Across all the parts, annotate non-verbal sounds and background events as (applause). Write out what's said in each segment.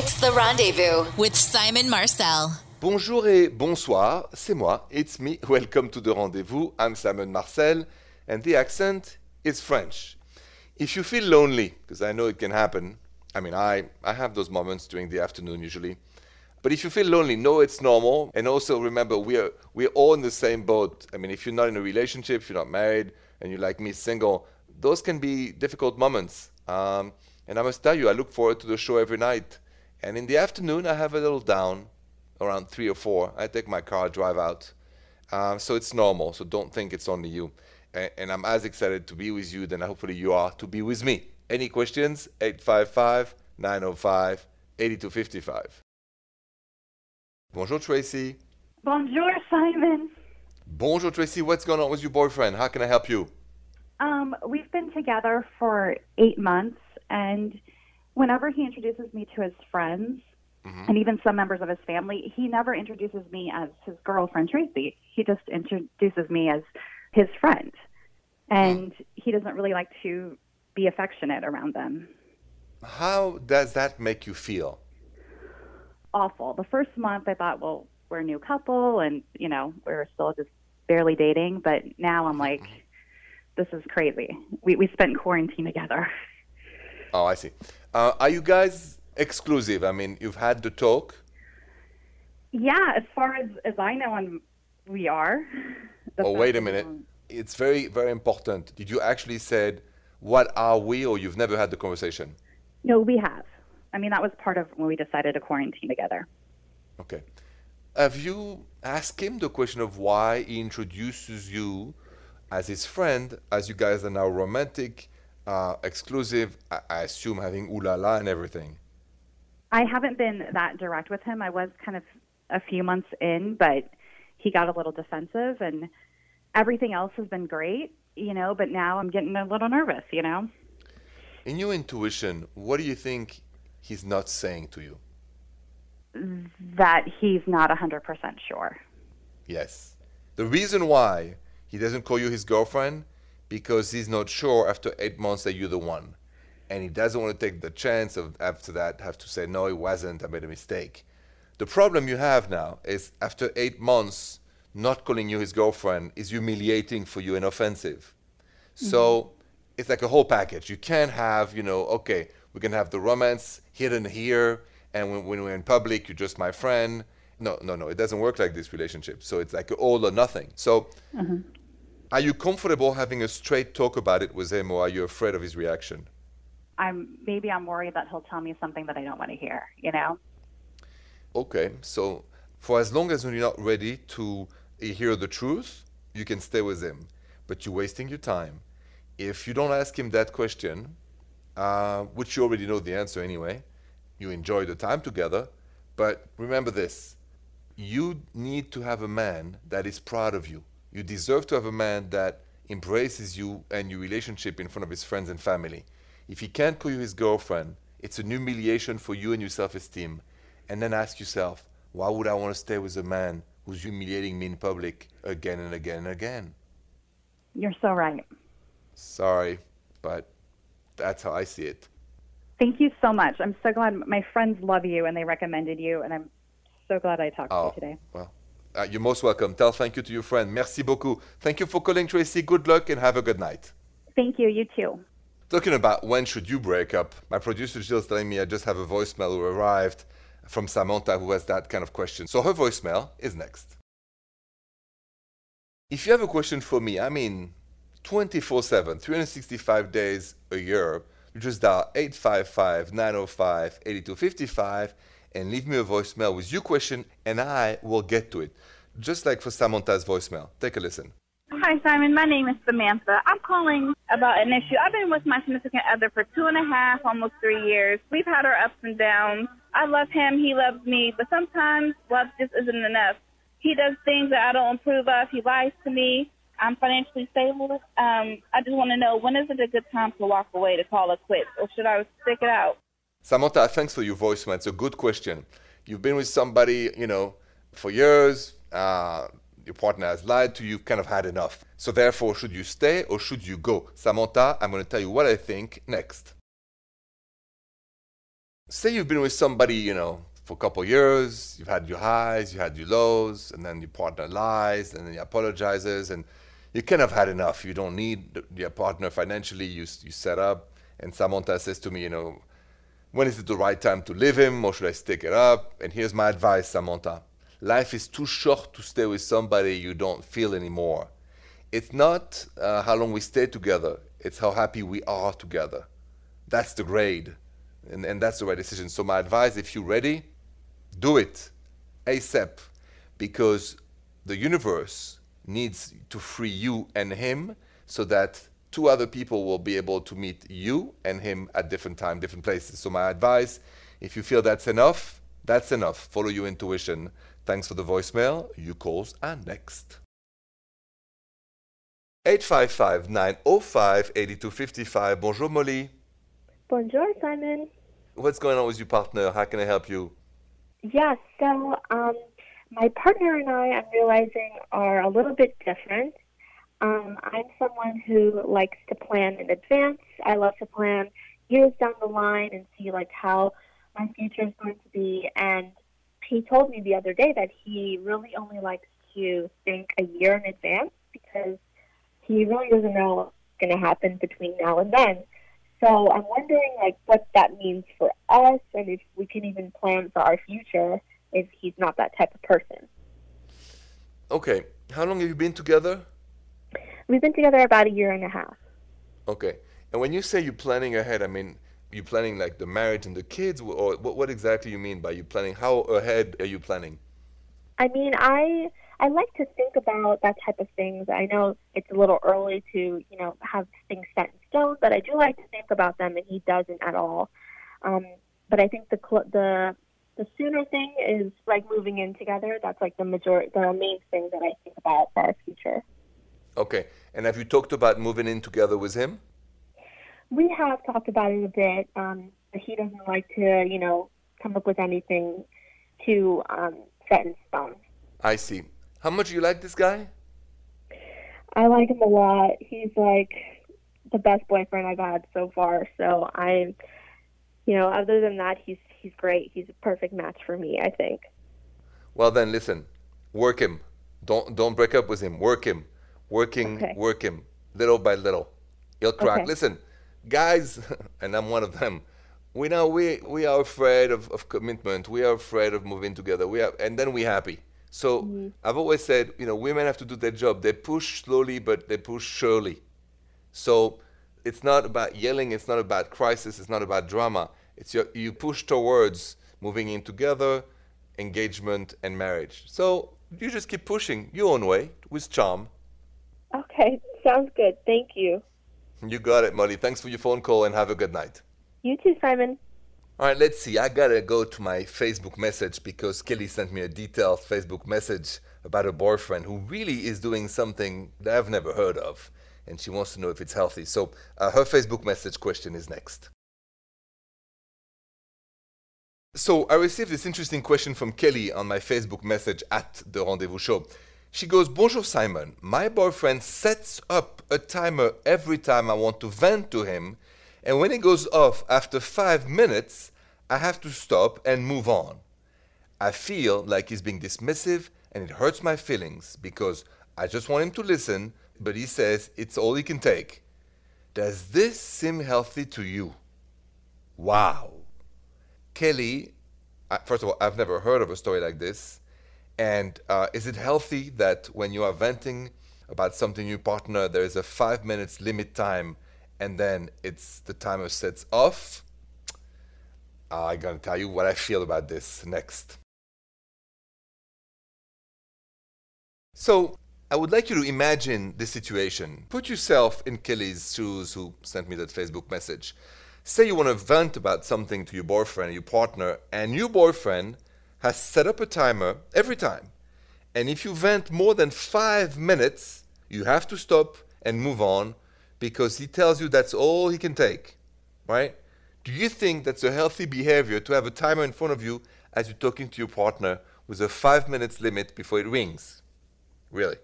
It's the rendezvous with Simon Marcel. Bonjour et bonsoir, c'est moi, it's me. (laughs) Welcome to the rendezvous. I'm Simon Marcel, and the accent is French. If you feel lonely, because I know it can happen, I mean, I, I have those moments during the afternoon usually. But if you feel lonely, know it's normal. And also remember, we're, we're all in the same boat. I mean, if you're not in a relationship, if you're not married, and you're like me, single, those can be difficult moments. Um, and I must tell you, I look forward to the show every night. And in the afternoon, I have a little down around three or four. I take my car, drive out. Um, so it's normal. So don't think it's only you. And, and I'm as excited to be with you than hopefully you are to be with me. Any questions? 855 905 8255. Bonjour, Tracy. Bonjour, Simon. Bonjour, Tracy. What's going on with your boyfriend? How can I help you? Um, we've been together for eight months, and whenever he introduces me to his friends, Mm-hmm. and even some members of his family, he never introduces me as his girlfriend Tracy. He just introduces me as his friend, and he doesn't really like to be affectionate around them. How does that make you feel? Awful. The first month, I thought, well, we're a new couple, and you know, we're still just barely dating. But now I'm like, this is crazy. We we spent quarantine together. Oh, I see. Uh, are you guys exclusive? I mean, you've had the talk. Yeah, as far as as I know, and we are. (laughs) Oh, wait a minute. It's very, very important. Did you actually said, "What are we?" or you've never had the conversation? No, we have. I mean, that was part of when we decided to quarantine together. Okay. Have you asked him the question of why he introduces you as his friend, as you guys are now romantic, uh, exclusive? I, I assume having ooh la la and everything. I haven't been that direct with him. I was kind of a few months in, but he got a little defensive, and everything else has been great, you know. But now I'm getting a little nervous, you know. In your intuition, what do you think he's not saying to you? That he's not 100% sure. Yes. The reason why he doesn't call you his girlfriend because he's not sure after eight months that you're the one, and he doesn't want to take the chance of after that have to say no, it wasn't. I made a mistake. The problem you have now is after eight months, not calling you his girlfriend is humiliating for you and offensive. Mm-hmm. So it's like a whole package. You can't have, you know, okay, we can have the romance hidden here, and when, when we're in public, you're just my friend. No, no, no, it doesn't work like this relationship. So it's like all or nothing. So mm-hmm. Are you comfortable having a straight talk about it with him, or are you afraid of his reaction? I'm maybe I'm worried that he'll tell me something that I don't want to hear, you know. Okay, so for as long as you're not ready to hear the truth, you can stay with him. But you're wasting your time. If you don't ask him that question, uh, which you already know the answer anyway, you enjoy the time together. But remember this you need to have a man that is proud of you. You deserve to have a man that embraces you and your relationship in front of his friends and family. If he can't call you his girlfriend, it's an humiliation for you and your self esteem. And then ask yourself, why would I want to stay with a man who's humiliating me in public again and again and again? You're so right. Sorry, but that's how I see it. Thank you so much. I'm so glad my friends love you and they recommended you, and I'm so glad I talked to Oh, you today. well, uh, you're most welcome. Tell thank you to your friend. Merci beaucoup. Thank you for calling, Tracy. Good luck and have a good night. Thank you. You too. Talking about when should you break up, my producer Jill's telling me I just have a voicemail who arrived from Samantha who has that kind of question. So her voicemail is next. If you have a question for me, I mean 24 7, 365 days a year, you just dial 855 905 8255 and leave me a voicemail with your question and I will get to it. Just like for Samantha's voicemail. Take a listen. Hi, Simon. My name is Samantha. I'm calling about an issue. I've been with my significant other for two and a half, almost three years. We've had our ups and downs. I love him. He loves me. But sometimes love just isn't enough. He does things that I don't approve of. He lies to me. I'm financially stable. Um, I just want to know when is it a good time to walk away to call it quits, or should I stick it out? Samantha, thanks for your voicemail. It's a good question. You've been with somebody, you know, for years. Uh, your partner has lied to you. Kind of had enough. So therefore, should you stay or should you go? Samantha, I'm going to tell you what I think next. say you've been with somebody, you know, for a couple years, you've had your highs, you had your lows, and then your partner lies, and then he apologizes, and you kind of had enough. You don't need your partner financially. You you set up, and Samantha says to me, you know, when is it the right time to leave him, or should I stick it up? And here's my advice, Samantha: life is too short to stay with somebody you don't feel anymore. It's not uh, how long we stay together; it's how happy we are together. That's the grade, and, and that's the right decision. So my advice: if you're ready, do it ASAP, because the universe needs to free you and him so that two other people will be able to meet you and him at different time, different places. So my advice, if you feel that's enough, that's enough. Follow your intuition. Thanks for the voicemail. Your calls are next. 855-905-8255. Bonjour Molly. Bonjour, Simon. What's going on with your partner? How can I help you? Yeah, so um, my partner and I, I'm realizing, are a little bit different. Um, I'm someone who likes to plan in advance. I love to plan years down the line and see like how my future is going to be. And he told me the other day that he really only likes to think a year in advance because he really doesn't know what's going to happen between now and then. So I'm wondering like what that means for us and if we can even plan for our future if he's not that type of person. Okay. How long have you been together? We've been together about a year and a half. Okay. And when you say you're planning ahead, I mean, you're planning like the marriage and the kids, or what, what exactly you mean by you planning? How ahead are you planning? I mean, I I like to think about that type of things. I know it's a little early to you know have things set in stone, but I do like to think about them, and he doesn't at all. Um, but I think the cl- the the sooner thing is like moving in together. That's like the major, the main thing that I think about for our future. Okay. And have you talked about moving in together with him? We have talked about it a bit. Um, but he doesn't like to, you know, come up with anything too um, set in stone. I see. How much do you like this guy? I like him a lot. He's like the best boyfriend I've had so far. So I'm, you know, other than that, he's he's great. He's a perfect match for me. I think. Well then, listen, work him. Don't don't break up with him. Work him, working, Okay. work him, little by little. He'll crack. Okay. Listen, guys, (laughs) and I'm one of them. We know we we are afraid of, of commitment. We are afraid of moving together. We are, and then we happy. So mm-hmm. I've always said, you know, women have to do their job. They push slowly, but they push surely. So it's not about yelling. It's not about crisis. It's not about drama. It's your, you push towards moving in together, engagement, and marriage. So you just keep pushing your own way with charm. Okay, sounds good. Thank you. You got it, Molly. Thanks for your phone call and have a good night. You too, Simon. All right, let's see. I gotta go to my Facebook message because Kelly sent me a detailed Facebook message about a boyfriend who really is doing something that I've never heard of, and she wants to know if it's healthy. So uh, her Facebook message question is next. So I received this interesting question from Kelly on my Facebook message at the Rendezvous Show. She goes, Bonjour Simon. My boyfriend sets up a timer every time I want to vent to him, and when it goes off after five minutes, I have to stop and move on. I feel like he's being dismissive and it hurts my feelings because I just want him to listen, but he says it's all he can take. Does this seem healthy to you? Wow. Kelly, first of all, I've never heard of a story like this. And uh, is it healthy that when you are venting about something in your partner, there is a five minutes limit time and then it's the timer sets off? Uh, I'm going to tell you what I feel about this next. So, I would like you to imagine this situation. Put yourself in Kelly's shoes, who sent me that Facebook message. Say you want to vent about something to your boyfriend, your partner, and your boyfriend has set up a timer every time. And if you vent more than five minutes, you have to stop and move on because he tells you that's all he can take. Right? Do you think that's a healthy behavior to have a timer in front of you as you're talking to your partner with a five minutes limit before it rings? Really?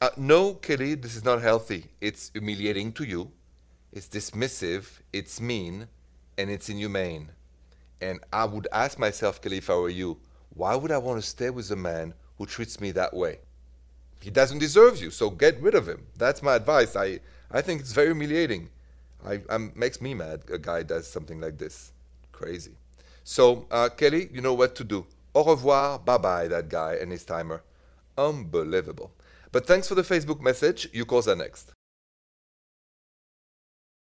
Uh, no, Kelly, this is not healthy. It's humiliating to you, it's dismissive, it's mean, and it's inhumane. And I would ask myself, Kelly, if I were you, why would I want to stay with a man who treats me that way? He doesn't deserve you, so get rid of him. That's my advice. I, I think it's very humiliating. I, I'm, makes me mad. A guy does something like this. Crazy. So, uh, Kelly, you know what to do. Au revoir, bye bye, that guy and his timer. Unbelievable. But thanks for the Facebook message. You calls are next.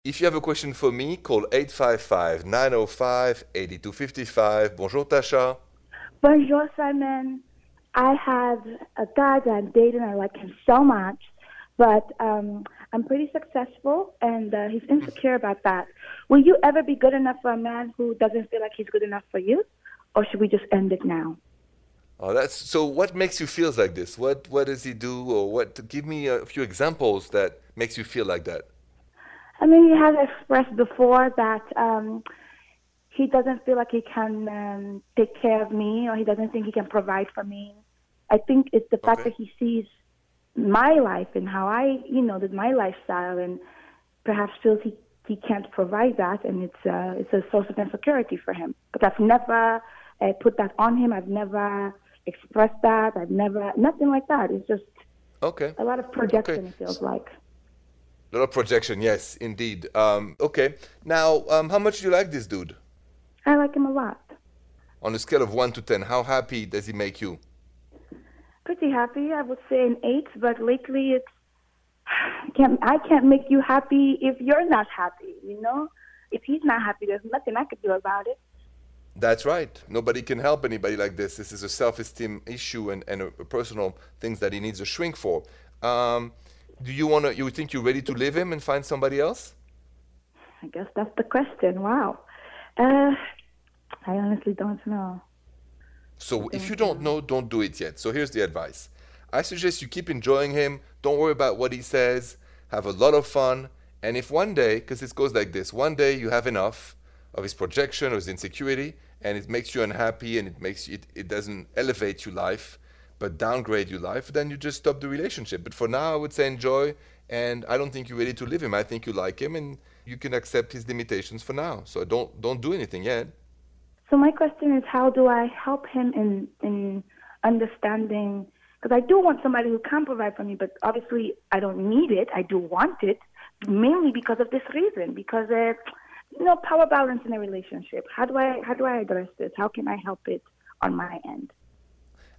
If you have a question for me, call 855 905 8255. Bonjour, Tasha. Bonjour, Simon. I have a guy that I'm dating. I like him so much, but um, I'm pretty successful, and uh, he's insecure about that. Will you ever be good enough for a man who doesn't feel like he's good enough for you, or should we just end it now? Oh, that's so. What makes you feel like this? What What does he do, or what? Give me a few examples that makes you feel like that. I mean, he has expressed before that um, he doesn't feel like he can um, take care of me, or he doesn't think he can provide for me. I think it's the fact that he sees my life and how I, you know, that my lifestyle, and perhaps feels he he can't provide that, and it's uh, it's a source of insecurity for him. But I've never uh, put that on him. I've never expressed that. I've never nothing like that. It's just Okay. a lot of projection. Okay. It feels like. A lot of projection, yes, indeed. Um, okay. Now, um, how much do you like this dude? I like him a lot. On a scale of one to ten, how happy does he make you? pretty happy. I would say an eight, but lately it's I (sighs) can't I can't make you happy if you're not happy. You know, if he's not happy, there's nothing I could do about it. That's right. Nobody can help anybody like this. This is a self-esteem issue and, and a, a personal things that he needs a shrink for. Um, do you want to? You think you're ready to leave him and find somebody else? I guess that's the question. Wow. Uh, I honestly don't know. So if you don't know, don't do it yet. So here's the advice. I suggest you keep enjoying him. Don't worry about what he says. Have a lot of fun. And if one day, because it goes like this, one day you have enough of his projection or his insecurity, and it makes you unhappy and it makes you, it, it doesn't elevate your life, but downgrade your life, then you just stop the relationship. But for now, I would say enjoy. And I don't think you're ready to leave him. I think you like him, and you can accept his limitations for now. So don't don't do anything yet. So my question is, how do I help him in in understanding? Because I do want somebody who can provide for me, but obviously I don't need it. I do want it, mainly because of this reason. Because uh, you know, power balance in a relationship. How do I how do I address this? How can I help it on my end?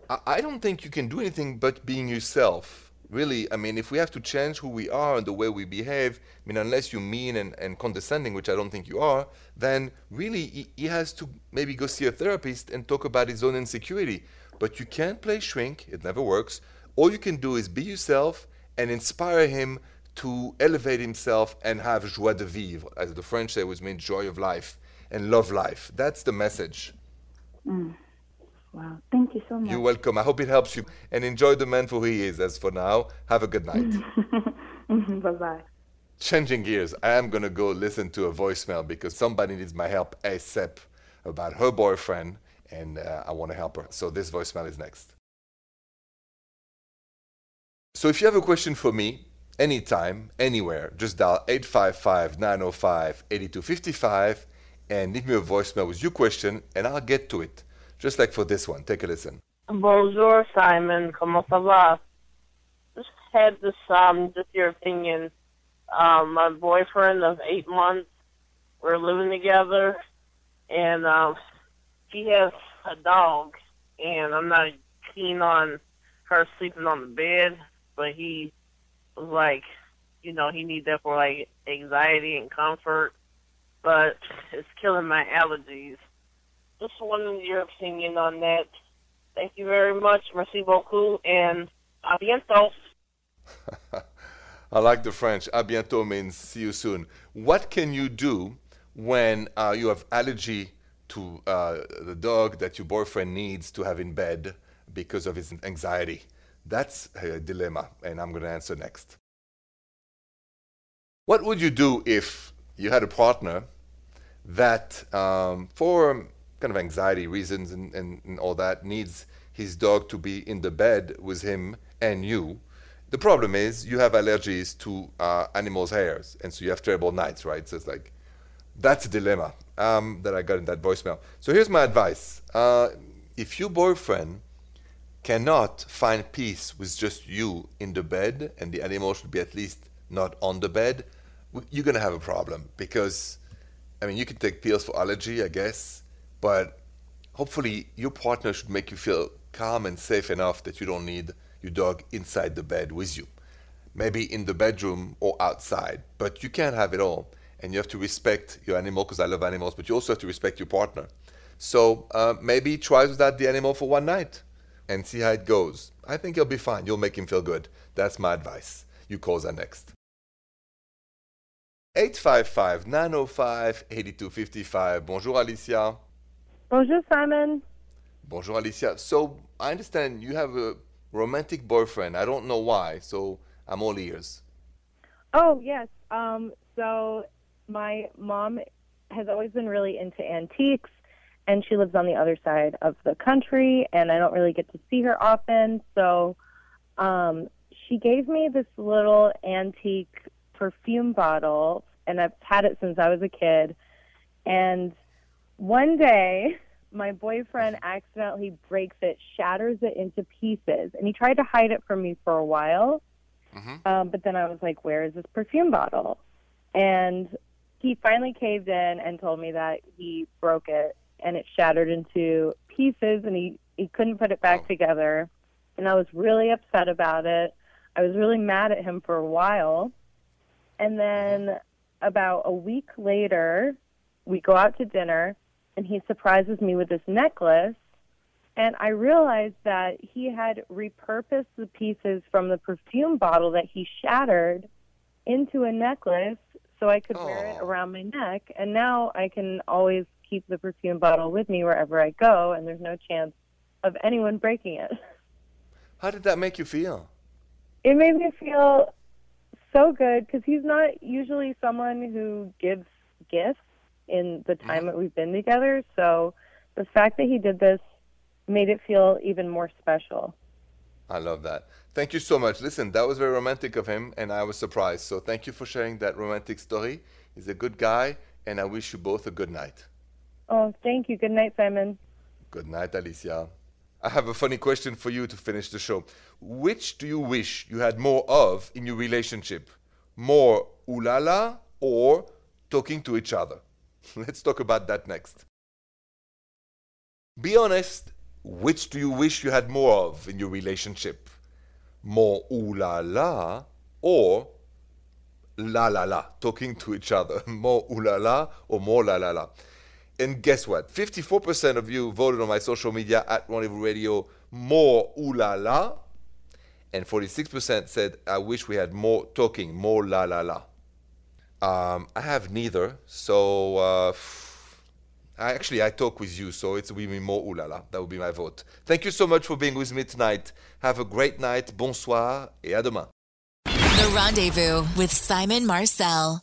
I- don't think you can do anything but being yourself. Really, I mean, if we have to change who we are and the way we behave, I mean, unless you're mean and, and condescending, which I don't think you are, then really he, he has to maybe go see a therapist and talk about his own insecurity. But you can't play shrink, it never works. All you can do is be yourself and inspire him to elevate himself and have joie de vivre, as the French say, which means joy of life and love life. That's the message. Mm. Wow, thank you so much. You're welcome. I hope it helps you. And enjoy the man for who he is. As for now, have a good night. (laughs) bye bye. Changing gears, I am going to go listen to a voicemail because somebody needs my help ASAP about her boyfriend, and uh, I want to help her. So this voicemail is next. So if you have a question for me, anytime, anywhere, just dial 855 905 8255 and leave me a voicemail with your question, and I'll get to it. Just like for this one. Take a listen. Bonjour, Simon. Comment ça va? Just had this, um, just your opinion. Um, my boyfriend of eight months, we're living together, and um, he has a dog, and I'm not keen on her sleeping on the bed, but he was like, you know, he needs that for like anxiety and comfort, but it's killing my allergies. Just wanted your opinion on that. Thank you very much. Merci beaucoup. And a bientôt. (laughs) I like the French. A bientôt means see you soon. What can you do when uh, you have allergy to uh, the dog that your boyfriend needs to have in bed because of his anxiety? That's a dilemma, and I'm going to answer next. What would you do if you had a partner that, um, for kind of anxiety reasons and, and, and all that, needs his dog to be in the bed with him and you? The problem is you have allergies to uh, animals' hairs, and so you have terrible nights, right? So it's like That's a dilemma um, that I got in that voicemail. So here's my advice. Uh, if your boyfriend cannot find peace with just you in the bed and the animal should be at least not on the bed, you're going to have a problem because, I mean, you can take pills for allergy, I guess, but hopefully your partner should make you feel calm and safe enough that you don't need your dog inside the bed with you. Maybe in the bedroom or outside, but you can't have it all. And you have to respect your animal because I love animals, but you also have to respect your partner. So uh, maybe try without the animal for one night and see how it goes. I think you'll be fine. You'll make him feel good. That's my advice. You calls are next. 855 905 8255. Bonjour, Alicia. Bonjour, Simon. Bonjour, Alicia. So I understand you have a romantic boyfriend. I don't know why, so I'm all ears. Oh, yes. Um, so my mom has always been really into antiques, and she lives on the other side of the country, and I don't really get to see her often. So um, she gave me this little antique perfume bottle, and I've had it since I was a kid. And one day, my boyfriend accidentally breaks it, shatters it into pieces, and he tried to hide it from me for a while. Mm-hmm. Um, but then I was like, "Where is this perfume bottle?" And he finally caved in and told me that he broke it and it shattered into pieces, and he he couldn't put it back oh. together. And I was really upset about it. I was really mad at him for a while. And then about a week later, we go out to dinner and he surprises me with this necklace. And I realized that he had repurposed the pieces from the perfume bottle that he shattered into a necklace so I could Aww. wear it around my neck. And now I can always keep the perfume bottle with me wherever I go, and there's no chance of anyone breaking it. (laughs) How did that make you feel? It made me feel so good because he's not usually someone who gives gifts in the time that we've been together. So the fact that he did this made it feel even more special. I love that. Thank you so much. Listen, that was very romantic of him, and I was surprised. So thank you for sharing that romantic story. He's a good guy, and I wish you both a good night. Oh, thank you. Good night, Simon. Good night, Alicia. I have a funny question for you to finish the show. Which do you wish you had more of in your relationship? More ooh la la or talking to each other? (laughs) Let's talk about that next. Be honest, which do you wish you had more of in your relationship? More ooh la la or la la la, talking to each other? (laughs) More ooh la la or more la la la? And guess what? 54% of you voted on my social media at Rendezvous Radio more ooh la la, and 46% said, I wish we had more talking, more la la la. Um, I have neither. So uh, I actually I talk with you, so it's will be more ulala. That would be my vote. Thank you so much for being with me tonight. Have a great night. Bonsoir et à demain. The Rendezvous with Simon Marcel.